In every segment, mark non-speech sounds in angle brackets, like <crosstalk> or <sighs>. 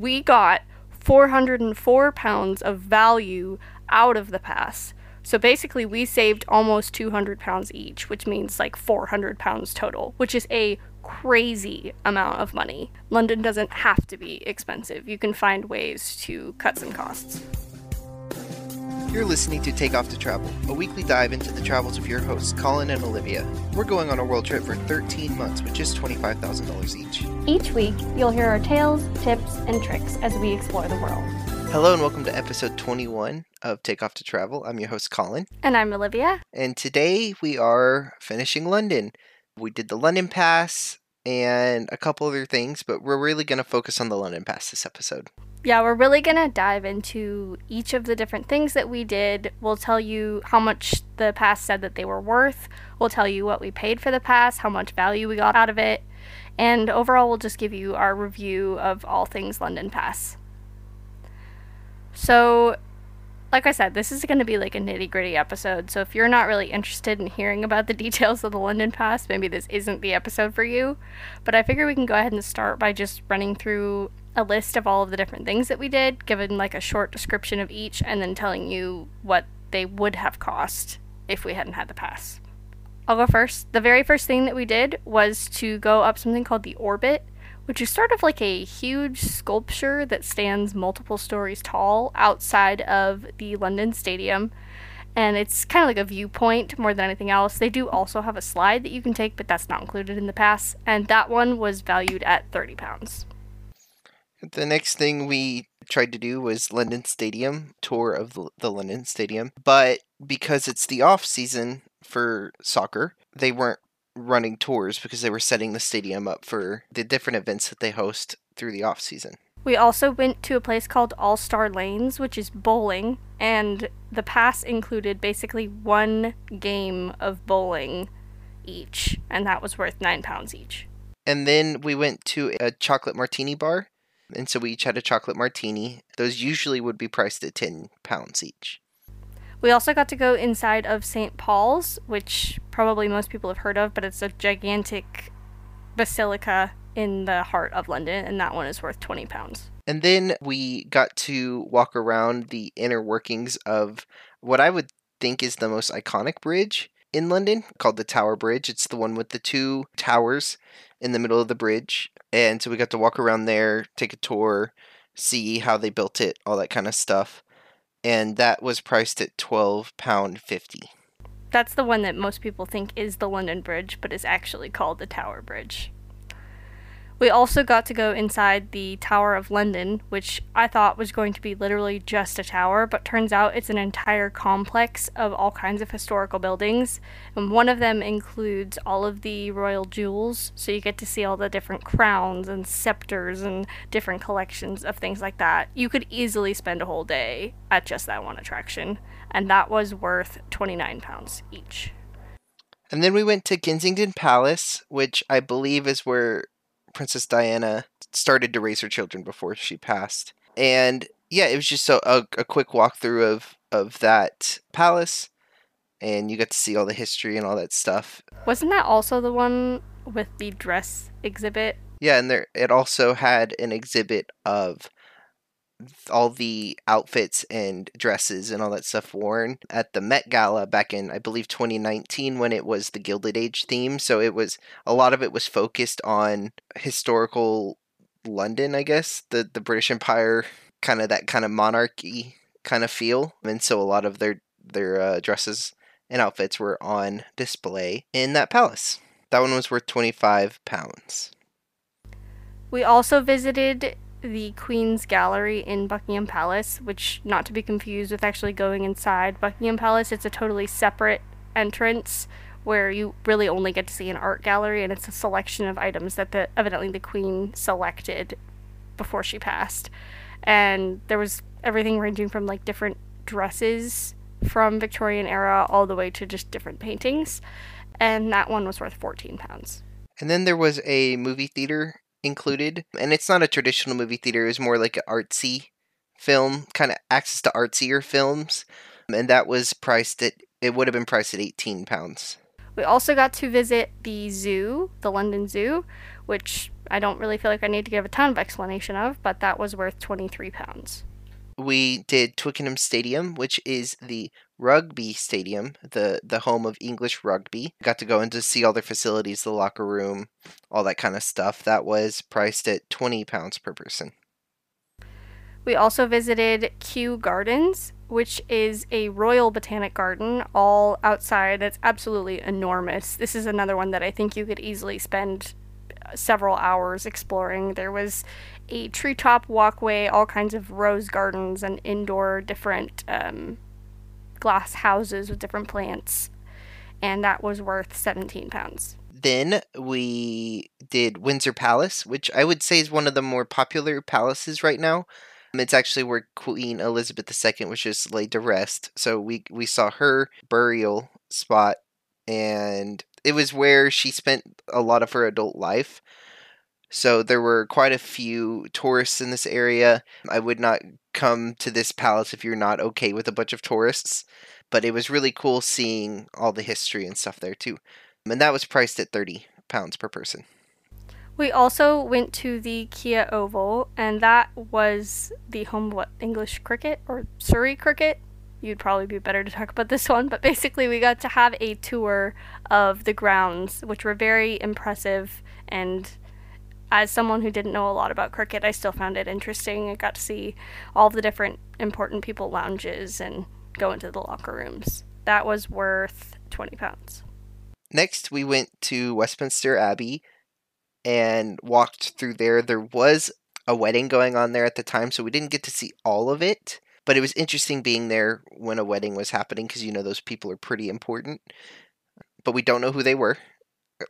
we got 404 pounds of value out of the pass. So basically, we saved almost 200 pounds each, which means like 400 pounds total, which is a crazy amount of money. London doesn't have to be expensive. You can find ways to cut some costs. You're listening to Take Off to Travel, a weekly dive into the travels of your hosts, Collin and Olivia. We're going on a world trip for 13 months with just $25,000 each. Each week, you'll hear our tales, tips, and tricks as we explore the world. Hello and welcome to episode 21 of Take Off to Travel. I'm your host, Collin. And I'm Olivia. And today we are finishing London. We did the London Pass and a couple other things, but we're really going to focus on the London Pass this episode yeah, we're really going to dive into each of the different things that we did. We'll tell you how much the pass said that they were worth. We'll tell you what we paid for the pass, how much value we got out of it. And overall, we'll just give you our review of all things London Pass. So, like I said, this is going to be like a nitty gritty episode. So, if you're not really interested in hearing about the <laughs> details of the London Pass, maybe this isn't the episode for you. But I figure we can go ahead and start by just running through a list of all of the different things that we did, given like a short description of each, and then telling you what they would have cost if we hadn't had the pass. I'll go first. The very first thing that we did was to go up something called the Orbit, which is sort of like a huge sculpture that stands multiple stories tall outside of the London Stadium. And it's kind of like a viewpoint more than anything else. They do also have a slide that you can take, but that's not included in the pass. And that one was valued at 30 pounds. The next thing we tried to do was London Stadium tour of the London Stadium, but because it's the off season for soccer, they weren't running tours because they were setting the stadium up for the different events that they host through the off season. We also went to a place called All Star Lanes, which is bowling, and the pass included basically one game of bowling each, and that was worth nine pounds each. And then we went to a chocolate martini bar and so we each had a chocolate martini. Those usually would be priced at 10 pounds each. We also got to go inside of St. Paul's, which probably most people have heard of, but it's a gigantic basilica in the heart of London, and that one is worth 20 pounds. And then we got to walk around the inner workings of what I would think is the most iconic bridge in London called the Tower Bridge. It's the one with the two towers in the middle of the bridge. And so we got to walk around there, take a tour, see how they built it, all that kind of stuff. And that was priced at twelve pound fifty. That's the one that most people think is the London Bridge, but is actually called the Tower Bridge. We also got to go inside the Tower of London, which I thought was going to be literally just a tower, but turns out it's an entire complex of all kinds of historical buildings. And one of them includes all of the royal jewels, so you get to see all the different crowns and scepters and different collections of things like that. You could easily spend a whole day at just that one attraction, and that was worth 29 pounds each. And then we went to Kensington Palace, which I believe is where Princess Diana started to raise her children before she passed. And yeah, it was just a, a, a quick walkthrough of, of that palace. And you got to see all the history and all that stuff. Wasn't that also the one with the dress exhibit? Yeah, and there it also had an exhibit of all the outfits and dresses and all that stuff worn at the Met Gala back in I believe 2019 when it was the Gilded Age theme. So it was a lot of it was focused on historical London, I guess, the the British Empire, kind of that kind of monarchy kind of feel, and so a lot of their their uh, dresses and outfits were on display in that palace. That one was worth 25 pounds. We also visited the Queen's Gallery in Buckingham Palace, which, not to be confused with actually going inside Buckingham Palace, it's a totally separate entrance where you really only get to see an art gallery and it's a selection of items that the, evidently the Queen selected before she passed. And there was everything ranging from like different dresses from Victorian era all the way to just different paintings. And that one was worth 14 pounds. And then there was a movie theater included, and it's not a traditional movie theater. It was more like an artsy film, kind of access to artsier films, and that was priced at it would have been priced at eighteen pounds. We also got to visit the zoo, the London Zoo, which I don't really feel like I need to give a ton of explanation of, but that was worth £23. We did Twickenham Stadium, which is the rugby stadium, the the home of English rugby. Got to go in to see all their facilities, the locker room, all that kind of stuff. That was priced at twenty pounds per person. We also visited Kew Gardens, which is a royal botanic garden all outside. It's absolutely enormous. This is another one that I think you could easily spend several hours exploring. There was a treetop walkway, all kinds of rose gardens, and indoor different um, glass houses with different plants, and that was worth 17 pounds. Then we did Windsor Palace, which I would say is one of the more popular palaces right now. It's actually where Queen Elizabeth II was just laid to rest. So we we saw her burial spot, and it was where she spent a lot of her adult life. So there were quite a few tourists in this area. I would not come to this palace if you're not okay with a bunch of tourists, but it was really cool seeing all the history and stuff there too. And that was priced at 30 pounds per person. We also went to the Kia Oval, and that was the home of what English cricket or Surrey cricket. You'd probably be better to talk about this one, but basically, we got to have a tour of the grounds, which were very impressive and as someone who didn't know a lot about cricket, I still found it interesting. I got to see all the different important people lounges and go into the locker rooms. That was worth 20 pounds. Next, we went to Westminster Abbey and walked through there. There was a wedding going on there at the time, so we didn't get to see all of it. But it was interesting being there when a wedding was happening because you know those people are pretty important. But we don't know who they were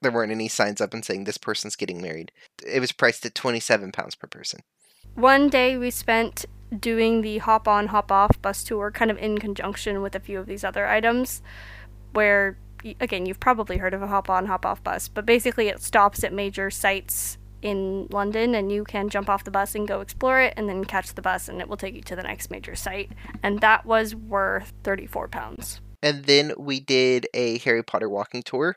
there weren't any signs up and saying this person's getting married. It was priced at 27 pounds per person. One day we spent doing the hop on hop off bus tour kind of in conjunction with a few of these other items where again you've probably heard of a hop on hop off bus but basically it stops at major sites in London and you can jump off the bus and go explore it and then catch the bus and it will take you to the next major site and that was worth 34 pounds. And then we did a Harry Potter walking tour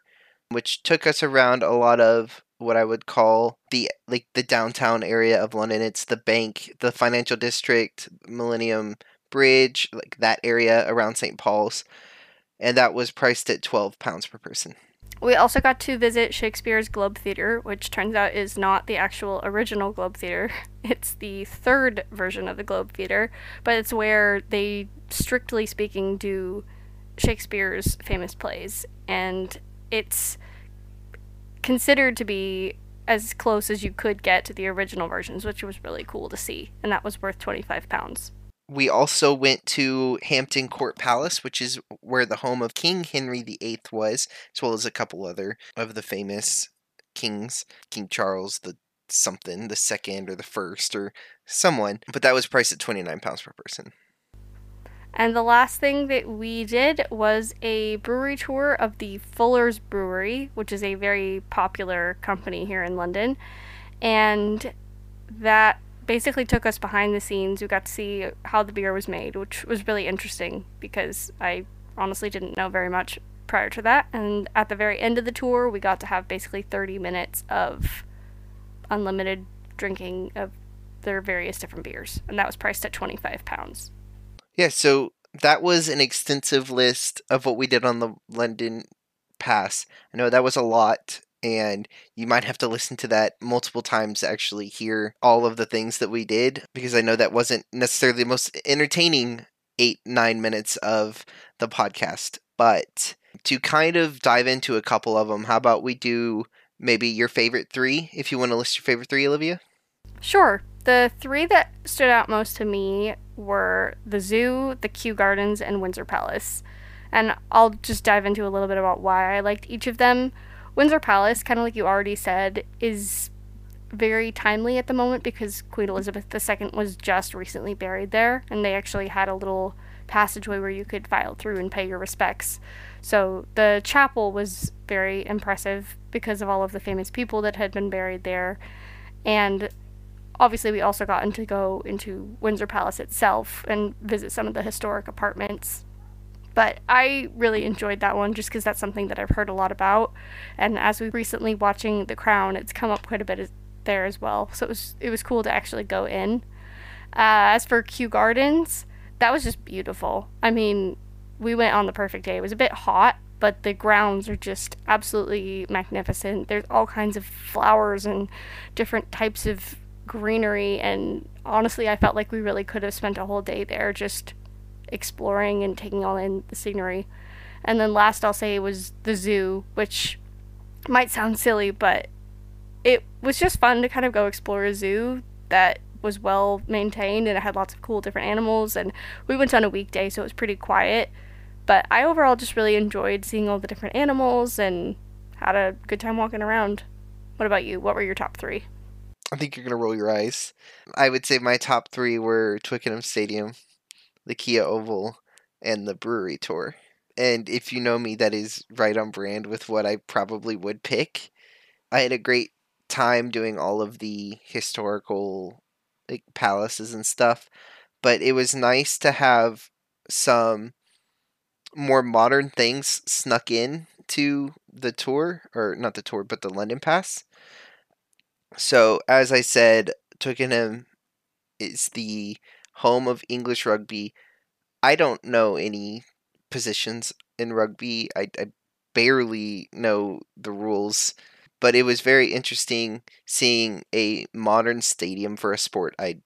which took us around a lot of what I would call the like the downtown area of London. It's the bank, the financial district, Millennium Bridge, like that area around St. Paul's. And that was priced at 12 pounds per person. We also got to visit Shakespeare's Globe Theatre, which turns out is not the actual original Globe Theatre. <laughs> It's the third version of the Globe Theatre, but it's where they, strictly speaking, do Shakespeare's famous plays. And it's considered to be as close as you could get to the original versions, which was really cool to see, and that was worth 25 pounds. We also went to Hampton Court Palace, which is where the home of King Henry VIII was, as well as a couple other of the famous kings, King Charles the something, the second or the first or someone. But that was priced at 29 pounds per person. And the last thing that we did was a brewery tour of the Fuller's Brewery, which is a very popular company here in London. And that basically took us behind the scenes. We got to see how the beer was made, which was really interesting because I honestly didn't know very much prior to that. And at the very end of the tour, we got to have basically 30 minutes of unlimited drinking of their various different beers. And that was priced at 25 pounds. Yeah, so that was an extensive list of what we did on the London Pass. I know that was a lot, and you might have to listen to that multiple times to actually hear all of the things that we did, because I know that wasn't necessarily the most entertaining eight, nine minutes of the podcast. But to kind of dive into a couple of them, how about we do maybe your favorite three, if you want to list your favorite three, Olivia? Sure. The three that stood out most to me were the zoo, the Kew Gardens, and Windsor Palace. And I'll just dive into a little bit about why I liked each of them. Windsor Palace, kind of like you already said, is very timely at the moment because Queen Elizabeth II was just recently buried there, and they actually had a little passageway where you could file through and pay your respects. So the chapel was very impressive because of all of the famous people that had been buried there. And obviously we also gotten to go into Windsor Palace itself and visit some of the historic apartments. But I really enjoyed that one just because that's something that I've heard a lot about. And as we recently watching The Crown, it's come up quite a bit there as well. So it was it was cool to actually go in. Uh, as for Kew Gardens, that was just beautiful. I mean, we went on the perfect day. It was a bit hot, but the grounds are just absolutely magnificent. There's all kinds of flowers and different types of greenery and honestly, I felt like we really could have spent a whole day there just exploring and taking all in the scenery. And then last I'll say was the zoo, which might sound silly, but it was just fun to kind of go explore a zoo that was well maintained and it had lots of cool different animals and we went on a weekday so it was pretty quiet. But I overall just really enjoyed seeing all the different animals and had a good time walking around. What about you? What were your top 3? I think you're gonna roll your eyes. I would say my top three were Twickenham Stadium, the Kia Oval, and the Brewery Tour. And if you know me, that is right on brand with what I probably would pick. I had a great time doing all of the historical like palaces and stuff, but it was nice to have some more modern things snuck in to the tour or not the tour but the London Pass so, as I said, Twickenham is the home of English rugby. I don't know any positions in rugby. I, I barely know the rules, but it was very interesting seeing a modern stadium for a sport I,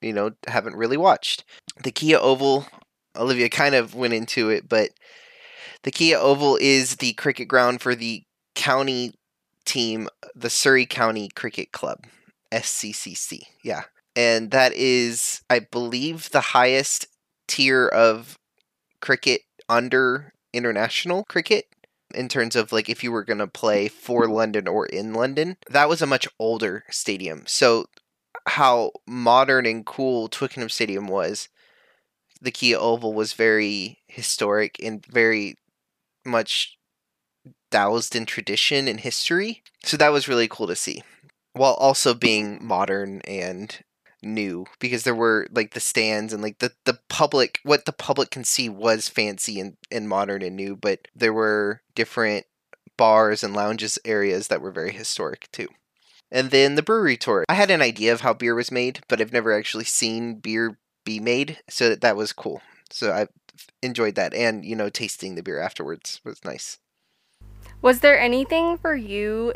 you know, haven't really watched. The Kia Oval, Olivia kind of went into it, but the Kia Oval is the cricket ground for the county team, the Surrey County Cricket Club, SCCC. Yeah. And that is, I believe, the highest tier of cricket under international cricket in terms of like if you were going to play for London or in London. That was a much older stadium. So, how modern and cool Twickenham Stadium was, the Kia Oval was very historic and very much doused in tradition and history. So that was really cool to see. While also being modern and new because there were like the stands and like the the public what the public can see was fancy and, and modern and new but there were different bars and lounges areas that were very historic too and then the brewery tour i had an idea of how beer was made but i've never actually seen beer be made so that, that was cool so i enjoyed that and you know tasting the beer afterwards was nice was there anything for you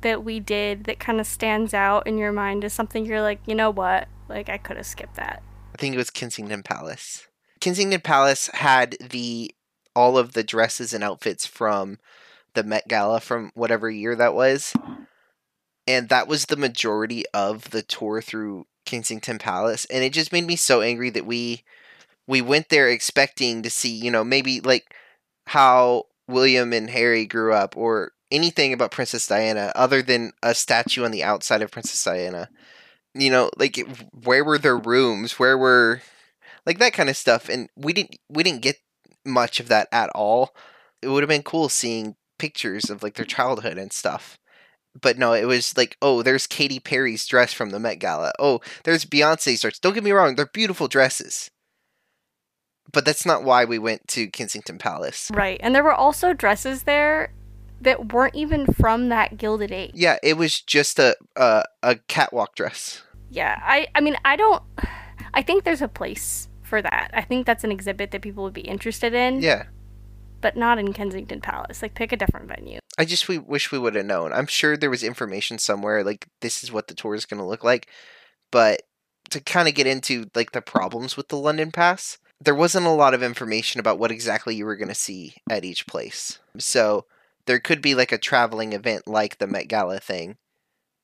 that we did that kind of stands out in your mind as something you're like, you know what? Like, I could have skipped that. I think it was Kensington Palace. Kensington Palace had the all of the dresses and outfits from the Met Gala from whatever year that was. And that was the majority of the tour through Kensington Palace. And it just made me so angry that we we went there expecting to see, you know, maybe like how William and Harry grew up or anything about Princess Diana other than a statue on the outside of Princess Diana. You know, like where were their rooms? Where were like that kind of stuff and we didn't we didn't get much of that at all. It would have been cool seeing pictures of like their childhood and stuff. But no, it was like, oh, there's Katy Perry's dress from the Met Gala. Oh, there's Beyonce's dress. Don't get me wrong, they're beautiful dresses but that's not why we went to Kensington Palace. Right. And there were also dresses there that weren't even from that Gilded Age. Yeah, it was just a a, a catwalk dress. Yeah. I I mean, I don't I think there's a place for that. I think that's an exhibit that people would be interested in. Yeah. But not in Kensington Palace. Like pick a different venue. I just we wish we would have known. I'm sure there was information somewhere like this is what the tour is going to look like, but to kind of get into like the problems with the London Pass, there wasn't a lot of information about what exactly you were going to see at each place. So there could be like a traveling event like the Met Gala thing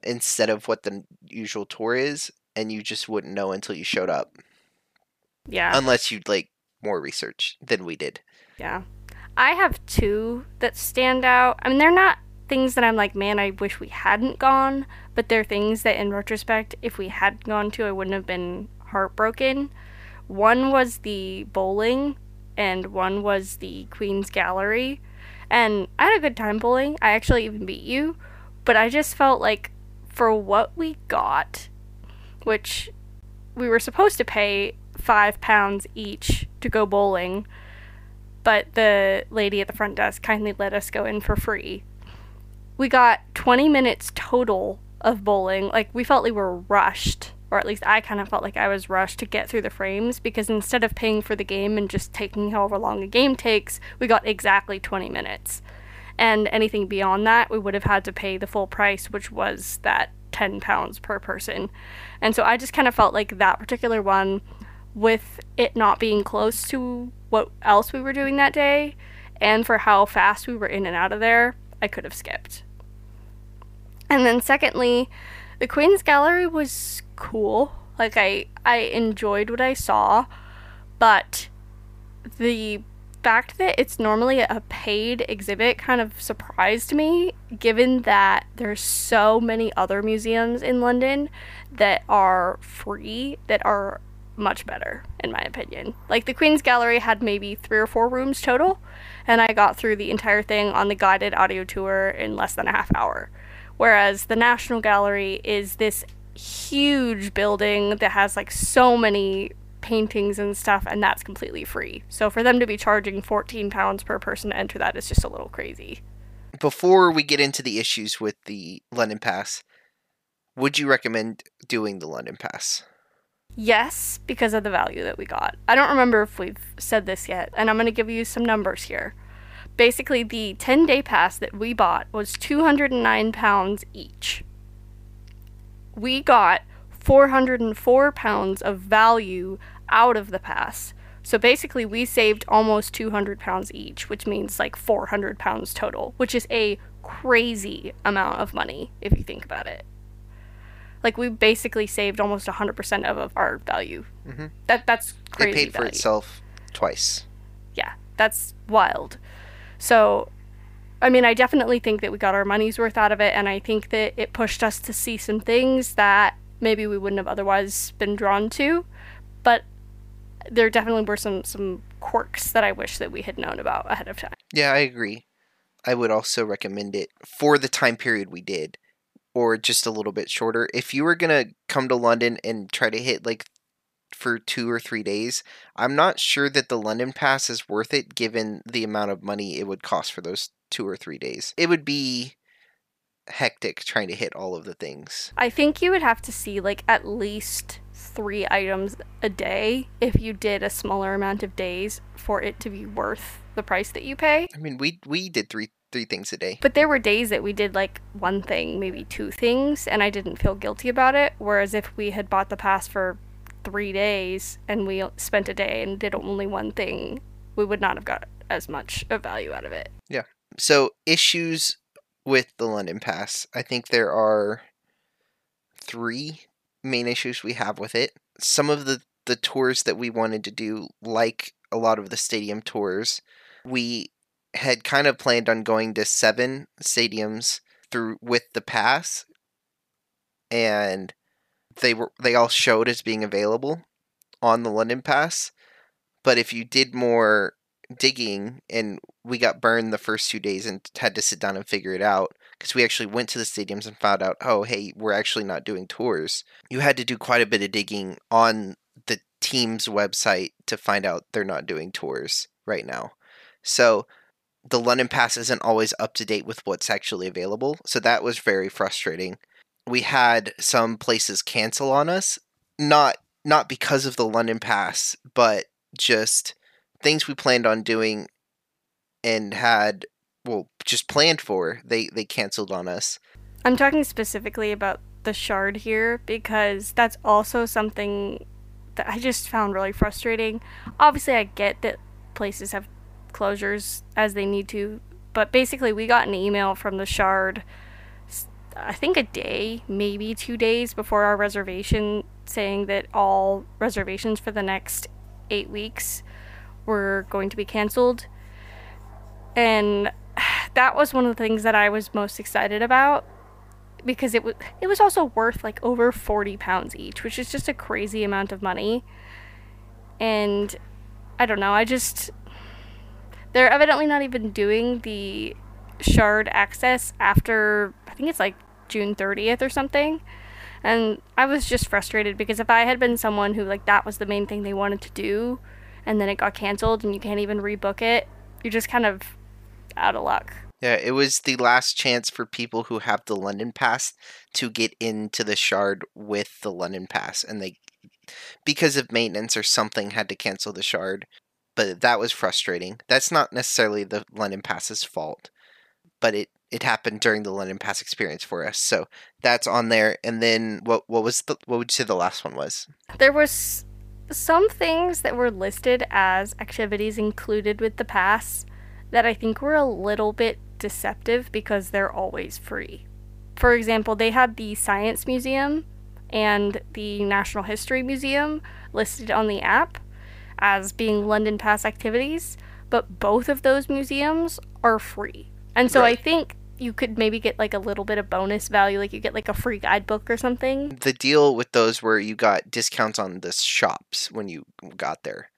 instead of what the usual tour is, and you just wouldn't know until you showed up. Yeah. Unless you'd like more research than we did. Yeah. I have two that stand out. I mean, they're not things that I'm like, man, I wish we hadn't gone, but they're things that in retrospect, if we had gone to, I wouldn't have been heartbroken. One was the bowling, and one was the Queen's Gallery. And I had a good time bowling. I actually even beat you. But I just felt like for what we got, which we were supposed to pay five pounds each to go bowling, but the lady at the front desk kindly let us go in for free. We got 20 minutes total of bowling. Like, we felt like we were rushed, or at least I kind of felt like I was rushed to get through the frames because instead of paying for the game and just taking however long a game takes, we got exactly 20 minutes. And anything beyond that, we would have had to pay the full price, which was that 10 pounds per person. And so I just kind of felt like that particular one, with it not being close to what else we were doing that day, and for how fast we were in and out of there, I could have skipped. And then secondly, the Queen's Gallery was cool. Like I I enjoyed what I saw, but the fact that it's normally a paid exhibit kind of surprised me given that there's so many other museums in London that are free that are much better in my opinion. Like the Queen's Gallery had maybe 3 or 4 rooms total and I got through the entire thing on the guided audio tour in less than a half hour. Whereas the National Gallery is this huge building that has like so many paintings and stuff, and that's completely free. So for them to be charging 14 pounds per person to enter that is just a little crazy. Before we get into the issues with the London Pass, would you recommend doing the London Pass? Yes, because of the value that we got. I don't remember if we've said this yet, and I'm going to give you some numbers here basically the 10 day pass that we bought was 209 pounds each. We got 404 pounds of value out of the pass. So basically, we saved almost 200 pounds each, which means like 400 pounds total, which is a crazy amount of money if you think about it. Like we basically saved almost 100% of, our value. Mm-hmm. That that's crazy. It paid value. for itself twice. Yeah, that's wild. So, I mean, I definitely think that we got our money's worth out of it, and I think that it pushed us to see some things that maybe we wouldn't have otherwise been drawn to. But there definitely were some some quirks that I wish that we had known about ahead of time. Yeah, I agree. I would also recommend it for the time period we did, or just a little bit shorter. If you were gonna come to London and try to hit like for two or three days, I'm not sure that the London pass is worth it given the amount of money it would cost for those two or three days. It would be hectic trying to hit all of the things. I think you would have to see like at least three items a day if you did a smaller amount of days for it to be worth the price that you pay. I mean, we we did three three things a day. But there were days that we did like one thing, maybe two things, and I didn't feel guilty about it. Whereas if we had bought the pass for three days and we spent a day and did only one thing, we would not have got as much of value out of it. Yeah. So, issues with the London Pass. I think there are three main issues we have with it. Some of the, the tours that we wanted to do, like a lot of the stadium tours, we had kind of planned on going to seven stadiums through with the pass and they were they all showed as being available on the London Pass. But if you did more digging and we got burned the first two days and had to sit down and figure it out because we actually went to the stadiums and found out, oh, hey, we're actually not doing tours. You had to do quite a bit of digging on the team's website to find out they're not doing tours right now. So the London Pass isn't always up to date with what's actually available. So that was very frustrating we had some places cancel on us, not not because of the London Pass, but just things we planned on doing and had well just planned for. They they canceled on us. I'm talking specifically about the shard here because that's also something that I just found really frustrating. Obviously, I get that places have closures as they need to, but basically, we got an email from the shard I think a day, maybe two days before our reservation, saying that all reservations for the next eight weeks were going to be canceled. And that was one of the things that I was most excited about because it was it was also worth like over 40 pounds each, which is just a crazy amount of money. And I don't know, I just they're evidently not even doing the shard access after I think it's like June 30th or something. And I was just frustrated because if I had been someone who like that was the main thing they wanted to do and then it got canceled and you can't even rebook it, you're just kind of out of luck. Yeah, it was the last chance for people who have the London Pass to get into the Shard with the London Pass, and they, because of maintenance or something, had to cancel the Shard. But that was frustrating. That's not necessarily the London Pass's fault, but it it happened during the London Pass experience for us. So that's on there. And then what what was the what would you say the last one was? There was some things that were listed as activities included with the pass that I think were a little bit deceptive because they're always free. For example, they had the Science Museum and the National History Museum listed on the app as being London Pass activities, but both of those museums are free. And so Right. I think you could maybe get like a little bit of bonus value, like you get like a free guidebook or something. The deal with those were you got discounts on the shops when you got there.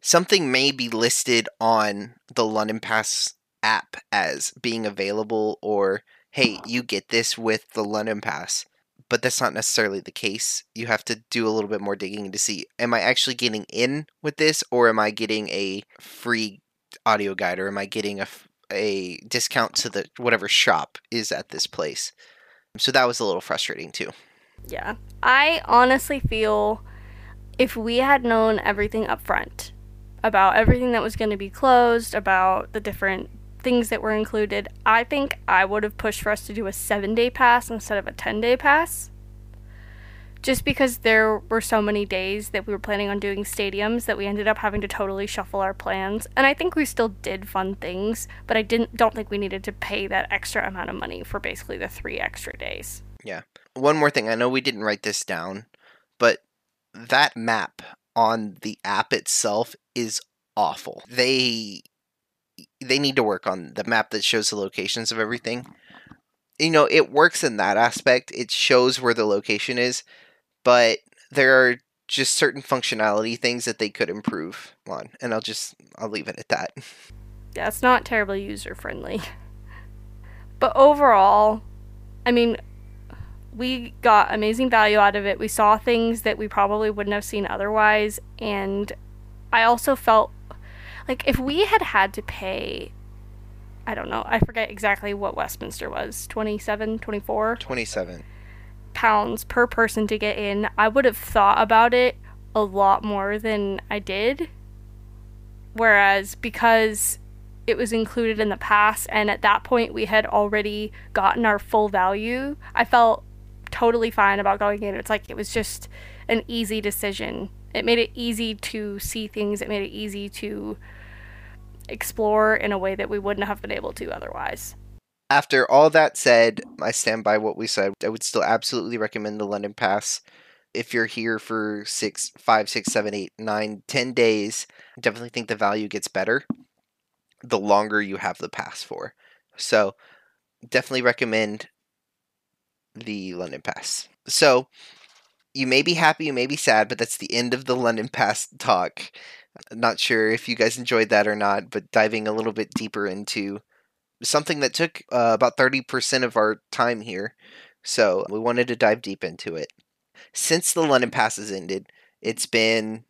Something may be listed on the London Pass app as being available or hey, you get this with the London Pass. But that's not necessarily the case. You have to do a little bit more digging to see am I actually getting in with this or am I getting a free audio guide or am I getting a f- a discount to the whatever shop is at this place. So that was a little frustrating too. Yeah. I honestly feel if we had known everything up front about everything that was going to be closed, about the different things that were included, I think I would have pushed for us to do a seven day pass instead of a 10 day pass. Just because there were so many days that we were planning on doing stadiums that we ended up having to totally shuffle our plans. And I think we still did fun things, but I didn't don't think we needed to pay that extra amount of money for basically the three extra days. Yeah. One more thing, I know we didn't write this down, but that map on the app itself is awful. They they need to work on the map that shows the locations of everything. You know, it works in that aspect. It shows where the location is, but there are just certain functionality things that they could improve on, and I'll just I'll leave it at that. Yeah, it's not terribly user friendly. <laughs> But overall, I mean, we got amazing value out of it. We saw things that we probably wouldn't have seen otherwise. And I also felt like if we had had to pay, I don't know, I forget exactly what Westminster was 27, 24 27. Pounds per person to get in, I would have thought about it a lot more than I did. Whereas because it was included in the pass and at that point we had already gotten our full value, I felt totally fine about going in. It's like it was just an easy decision. It made it easy to see things, it made it easy to explore in a way that we wouldn't have been able to otherwise. After all that said, I stand by what we said. I would still absolutely recommend the London Pass. If you're here for six, five, six, seven, eight, nine, ten days, definitely think the value gets better the longer you have the pass for. So, definitely recommend the London Pass. So, you may be happy, you may be sad, but that's the end of the London <laughs> Pass talk. Not sure if you guys enjoyed that or not, but diving a little bit deeper into something that took uh, about 30% of our time here. So we wanted to dive deep into it. Since the London Pass has ended, it's been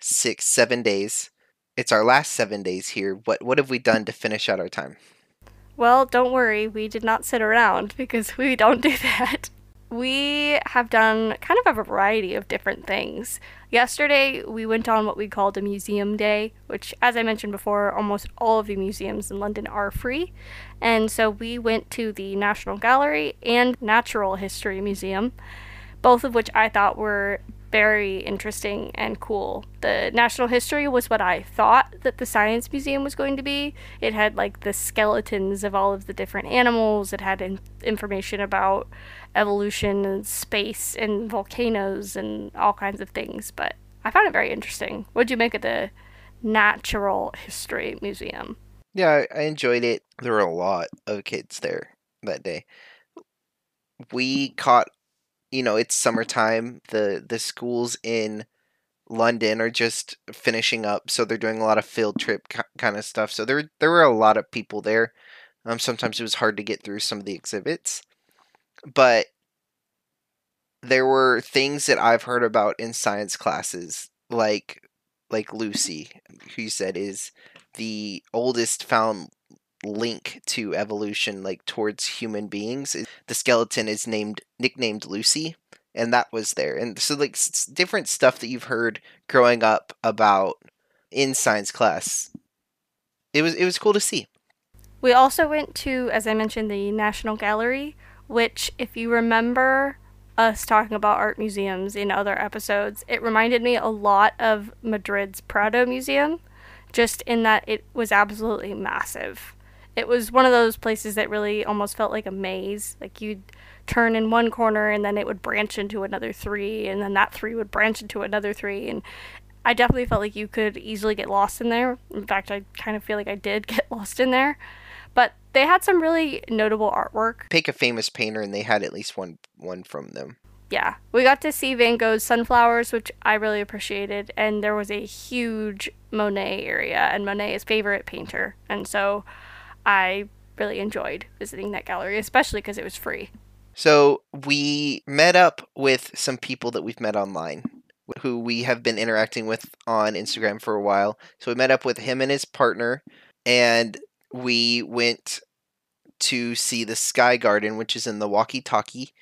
six, seven days. It's our last seven days here. What what have we done to finish out our time? Well, don't worry, we did not sit around <laughs> because we don't do that. We have done kind of a variety of different things. Yesterday, we went on what we called a museum day, which, as I mentioned before, almost all of the museums in London are free. And so we went to the National Gallery and Natural History Museum, both of which I thought were very interesting and cool. The National History was what I thought that the Science Museum was going to be. It had like the skeletons of all of the different animals, it had in- information about evolution and space and volcanoes and all kinds of things, but I found it very interesting. What'd you make of the Natural History Museum? Yeah, I enjoyed it. There were a lot of kids there that day. We caught, you know, it's summertime. The the schools in London are just finishing up, so they're doing a lot of field trip kind of stuff. So there there were a lot of people there. Um, sometimes it was hard to get through some of the exhibits, but there were things that I've heard about in science classes, like like Lucy, who you said is the oldest found link to evolution, like towards human beings. The skeleton is named nicknamed Lucy, and that was there. And so like s- different stuff that you've heard growing up about in science class. It was it was cool to see. We also went to, as I mentioned, the National Gallery, which, if you remember us talking about art museums in other episodes, it reminded me a lot of Madrid's Prado Museum, just in that it was absolutely massive. It was one of those places that really almost felt like a maze. Like you'd turn in one corner and then it would branch into another three, and then that three would branch into another three. And I definitely felt like you could easily get lost in there. In fact, I kind of feel like I did <laughs> get lost in there. But they had some really notable artwork. Pick a famous painter, and they had at least one one from them. Yeah, we got to see Van Gogh's Sunflowers, which I really appreciated, and there was a huge Monet area, and Monet is favorite painter, and so I really enjoyed visiting that gallery, especially because it was free. So we met up with some people that we've met online who we have been interacting with on Instagram for a while. So we met up with him and his partner and we went to see the Sky Garden, which is in the Walkie Talkie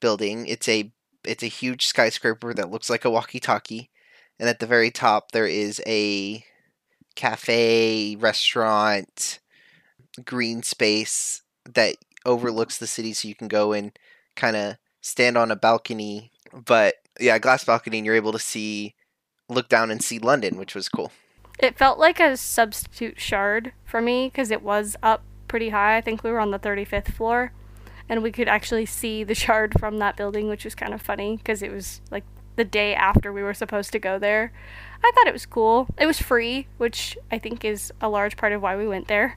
building. It's a it's a huge skyscraper that looks like a walkie-talkie, and at the very top there is a cafe, restaurant, green space that mm-hmm. overlooks the city, so you can go and kind of stand on a balcony. But yeah, glass balcony, and you're able to see, look down and see London, which was cool. It felt like a substitute shard for me because it was up pretty high. I think we were on the 35th floor, and we could actually see the shard from that building, which was kind of funny because it was like the day after we were supposed to go there. I thought it was cool. It was free, which I think is a large part of why we went there.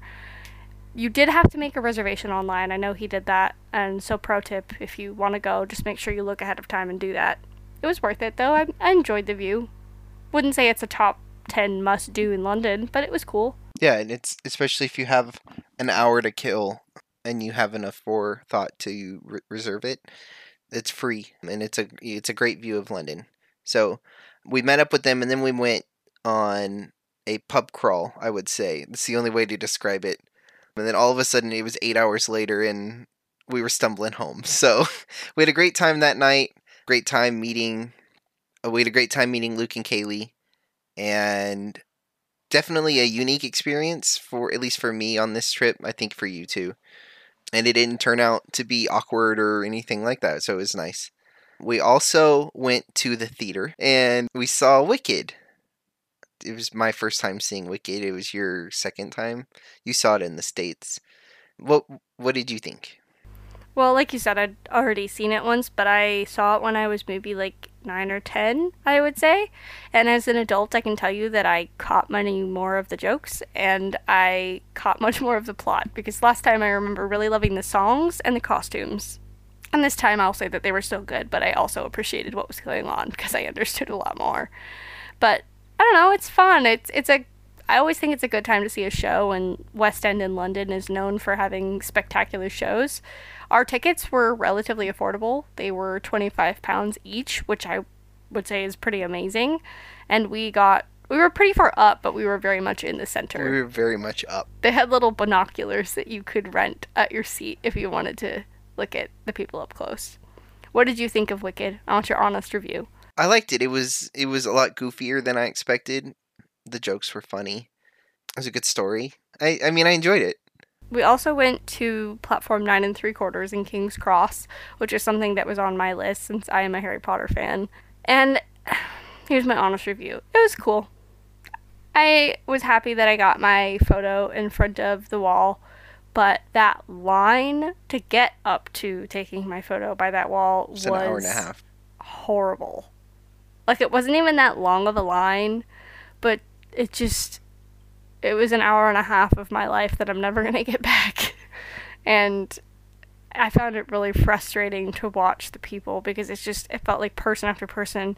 You did have to make a reservation online. I know he did that. And so, pro tip if you want to go, just make sure you look ahead of time and do that. It was worth it, though. I, I enjoyed the view. Wouldn't say it's a top 10 must do in London, but it was cool. Yeah, and it's especially if you have an hour to kill and you have enough forethought to re- reserve it. It's free and it's a it's a great view of London. So we met up with them and then we went on a pub crawl. I would say that's the only way to describe it. And then all of a sudden it was eight hours later and we were stumbling home. <laughs> So <laughs> we had a great time that night. Great time meeting. uh, We had a great time meeting Luke and Kaylee, and definitely a unique experience for at least for me on this trip. I think for you too. And it didn't turn out to be awkward or anything like that, so it was nice. We also went to the theater and we saw Wicked. It was my first time seeing Wicked. It was your second time. You saw it in the states. What what did you think? Well, like you said, I'd already seen it once, but I saw it when I was maybe like nine or ten, I would say. And as an adult, I can tell you that I caught many more of the jokes and I caught <laughs> much more of the plot because last time I remember really loving the songs and the costumes. And this time I'll say that they were still good, but I also appreciated what was going on because I understood a lot more. But I don't know, it's fun. It's it's a I always think it's a good time to see a show, and West End in London is known for having spectacular shows. Our tickets were relatively affordable. They were £25 each, which I would say is pretty amazing. And we got, we were pretty far up, but we were very much in the center. We were very much up. They had little binoculars that you could rent at your seat if you wanted to look at the people up close. What did you think of Wicked? I want your honest review. I liked it. It was it was a lot goofier than I expected. The jokes were funny. It was a good story. I I mean I enjoyed it. We also went to platform nine and three quarters in King's Cross, which is something that was on my list since I am a Harry Potter fan. And <sighs> here's my honest review. It was cool. I was happy that I got my photo in front of the wall, but that line to get up to taking my photo by that wall was an hour and a half. horrible. Like it wasn't even that long of a line, but it just it was an hour and a half of my life that I'm never <laughs> going to get back. and I found it really frustrating to watch the people because it's just it felt like person after person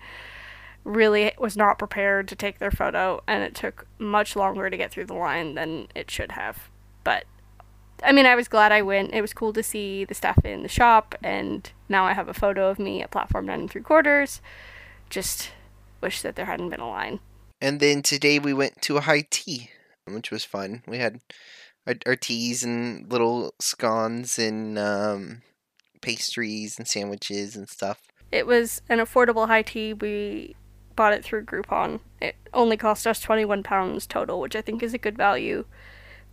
really was not prepared to take their photo and it took much longer to get through the line than it should have. But I mean, I was glad I went. It was cool to see the stuff in the shop, and now I have a photo of me at platform nine and three quarters. Just wish that there hadn't been a line. And then today we went to a high tea. which was fun. We had our, our teas and little scones and um, pastries and sandwiches and stuff. It was an affordable high tea. We bought it through Groupon. It only cost us £21 total, which I think is a good value.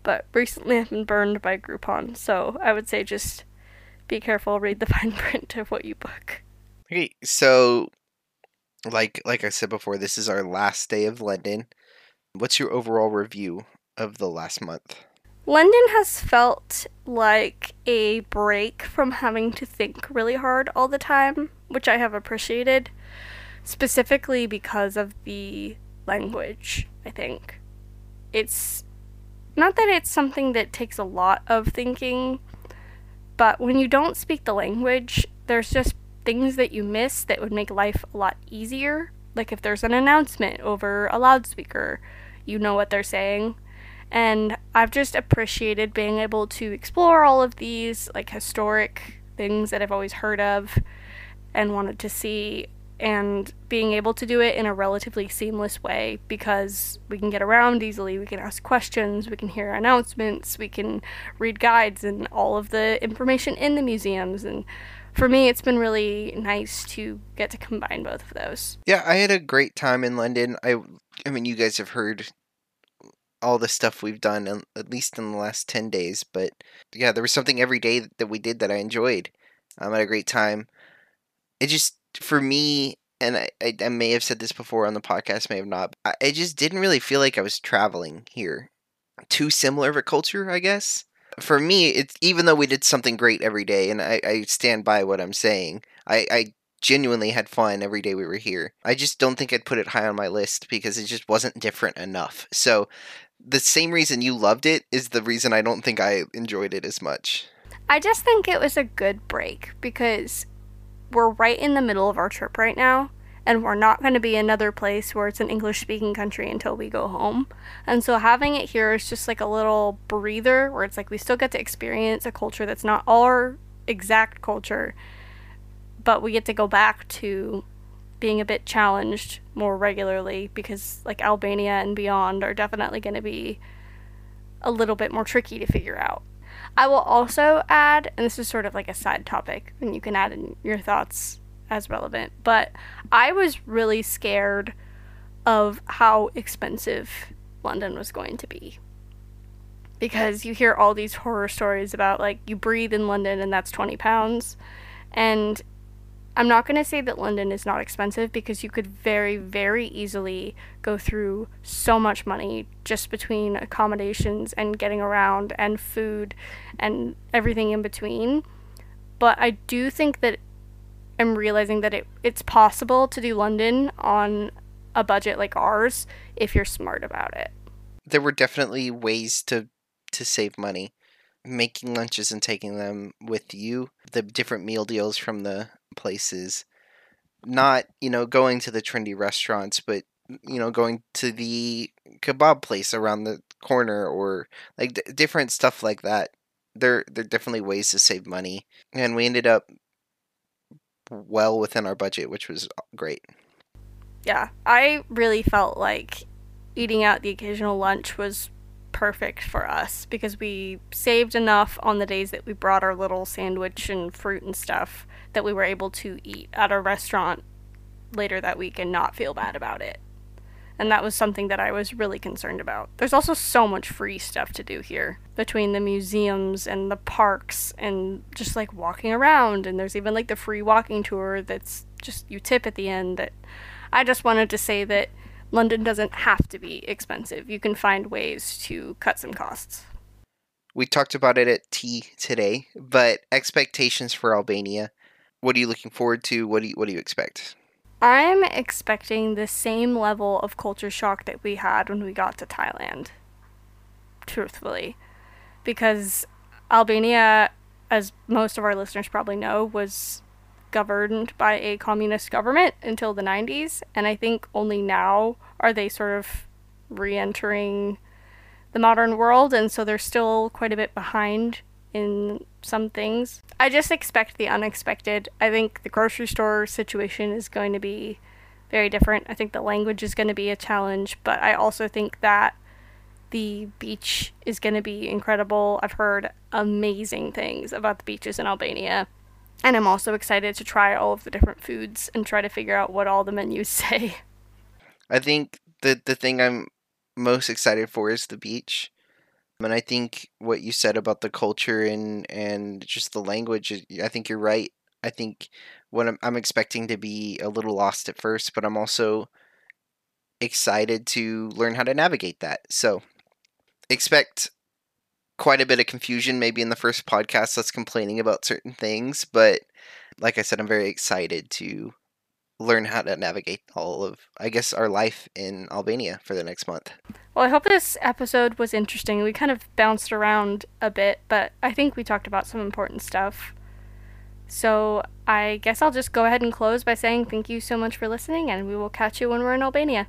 But recently I've been burned by Groupon, so I would say just be careful, read the <laughs> fine print of what you book. Okay, so like like I said before, this is our last day of London. What's your overall review of the last month? London has felt like a break from having to think really hard all the time, which I have appreciated, specifically because of the language, I think. It's not that it's something that takes a lot of thinking, but when you don't speak the language, there's just things that you miss that would make life a lot easier. Like if there's an announcement over a loudspeaker, you know what they're saying. And I've just appreciated being able to explore all of these like historic things that I've always heard of and wanted to see and being able to do it in a relatively seamless way because we can get around easily, we can ask questions, we can hear announcements, we can read guides and all of the information in the museums and for me it's been really nice to get to combine both of those. Yeah, I had a great time in London. I I mean you guys have heard all the stuff we've done at least in the last 10 days, but yeah, there was something every day that we did that I enjoyed. Um, I had a great time. It just for me, and I, I, I, may have said this before on the podcast, may have not. I, I just didn't really feel like I was traveling here. Too similar of a culture, I guess. For me, it's even though we did something great every day, and I, I stand by what I'm saying. I, I genuinely had fun every day we were here. I just don't think I'd put it high on my list because it just wasn't different enough. So the same reason you loved it is the reason I don't think I enjoyed it as much. I just think it was a good break because we're right in the middle of our trip right now, and we're not going to be another place where it's an English speaking country until we go home. And so having it here is just like a little breather where it's like we still get to experience a culture that's not our exact culture, but we get to go back to being a bit challenged more regularly because like Albania and beyond are definitely going to be a little bit more tricky to figure out. I will also add, and this is sort of like a side topic, and you can add in your thoughts as relevant, but I was really scared of how expensive London was going to be. Because you hear all these horror stories about like you breathe in London and that's 20 pounds. And I'm not going to say that London is not expensive because you could very, very easily go through so much money just between accommodations and getting around and food and everything in between. But I do think that I'm realizing that it, it's possible to do London on a budget like ours if you're smart about it. There were definitely ways to to save money. Making lunches and taking them with you, the different meal deals from the places not you know going to the trendy restaurants but you know going to the kebab place around the corner or like d- different stuff like that there there are definitely ways to save money and we ended up well within our budget which was great yeah i really felt like eating out the occasional lunch was perfect for us because we saved enough on the days that we brought our little sandwich and fruit and stuff that we were able to eat at a restaurant later that week and not feel bad about it. And that was something that I was really concerned about. There's also so much free stuff to do here between the museums and the parks and just like walking around. And there's even like the free walking tour that's just you tip at the end. That I just wanted to say that London doesn't have to be expensive. You can find ways to cut some costs. We talked about it at tea today, but expectations for Albania what are you looking forward to? What do you, what do you expect? I'm expecting the same level of culture shock that we had when we got to Thailand. Truthfully, because Albania, as most of our listeners probably know, was governed by a communist government until the 90s, and I think only now are they sort of re entering the modern world, and so they're still quite a bit behind in some things. I just expect the unexpected. I think the grocery store situation is going to be very different. I think the language is going to be a challenge, but I also think that The beach is going to be incredible. I've heard amazing things about the beaches in Albania. And I'm also excited to try all of the different foods and try to figure out what all the menus <laughs> say. I think the the thing I'm most excited for is the beach. And I think what you said about the culture and and just the language, I think you're right. I think what I'm, I'm expecting to be a little lost at first, but I'm also excited to learn how to navigate that. So expect quite a bit of confusion maybe in the first podcast that's complaining about certain things, but like I said, I'm very excited to learn how to navigate all of I guess our life in Albania for the next month. Well, I hope this episode was interesting. We kind of bounced around a bit, but I think we talked about some important stuff. So, I guess I'll just go ahead and close by saying thank you so much for listening and we will catch you when we're in Albania.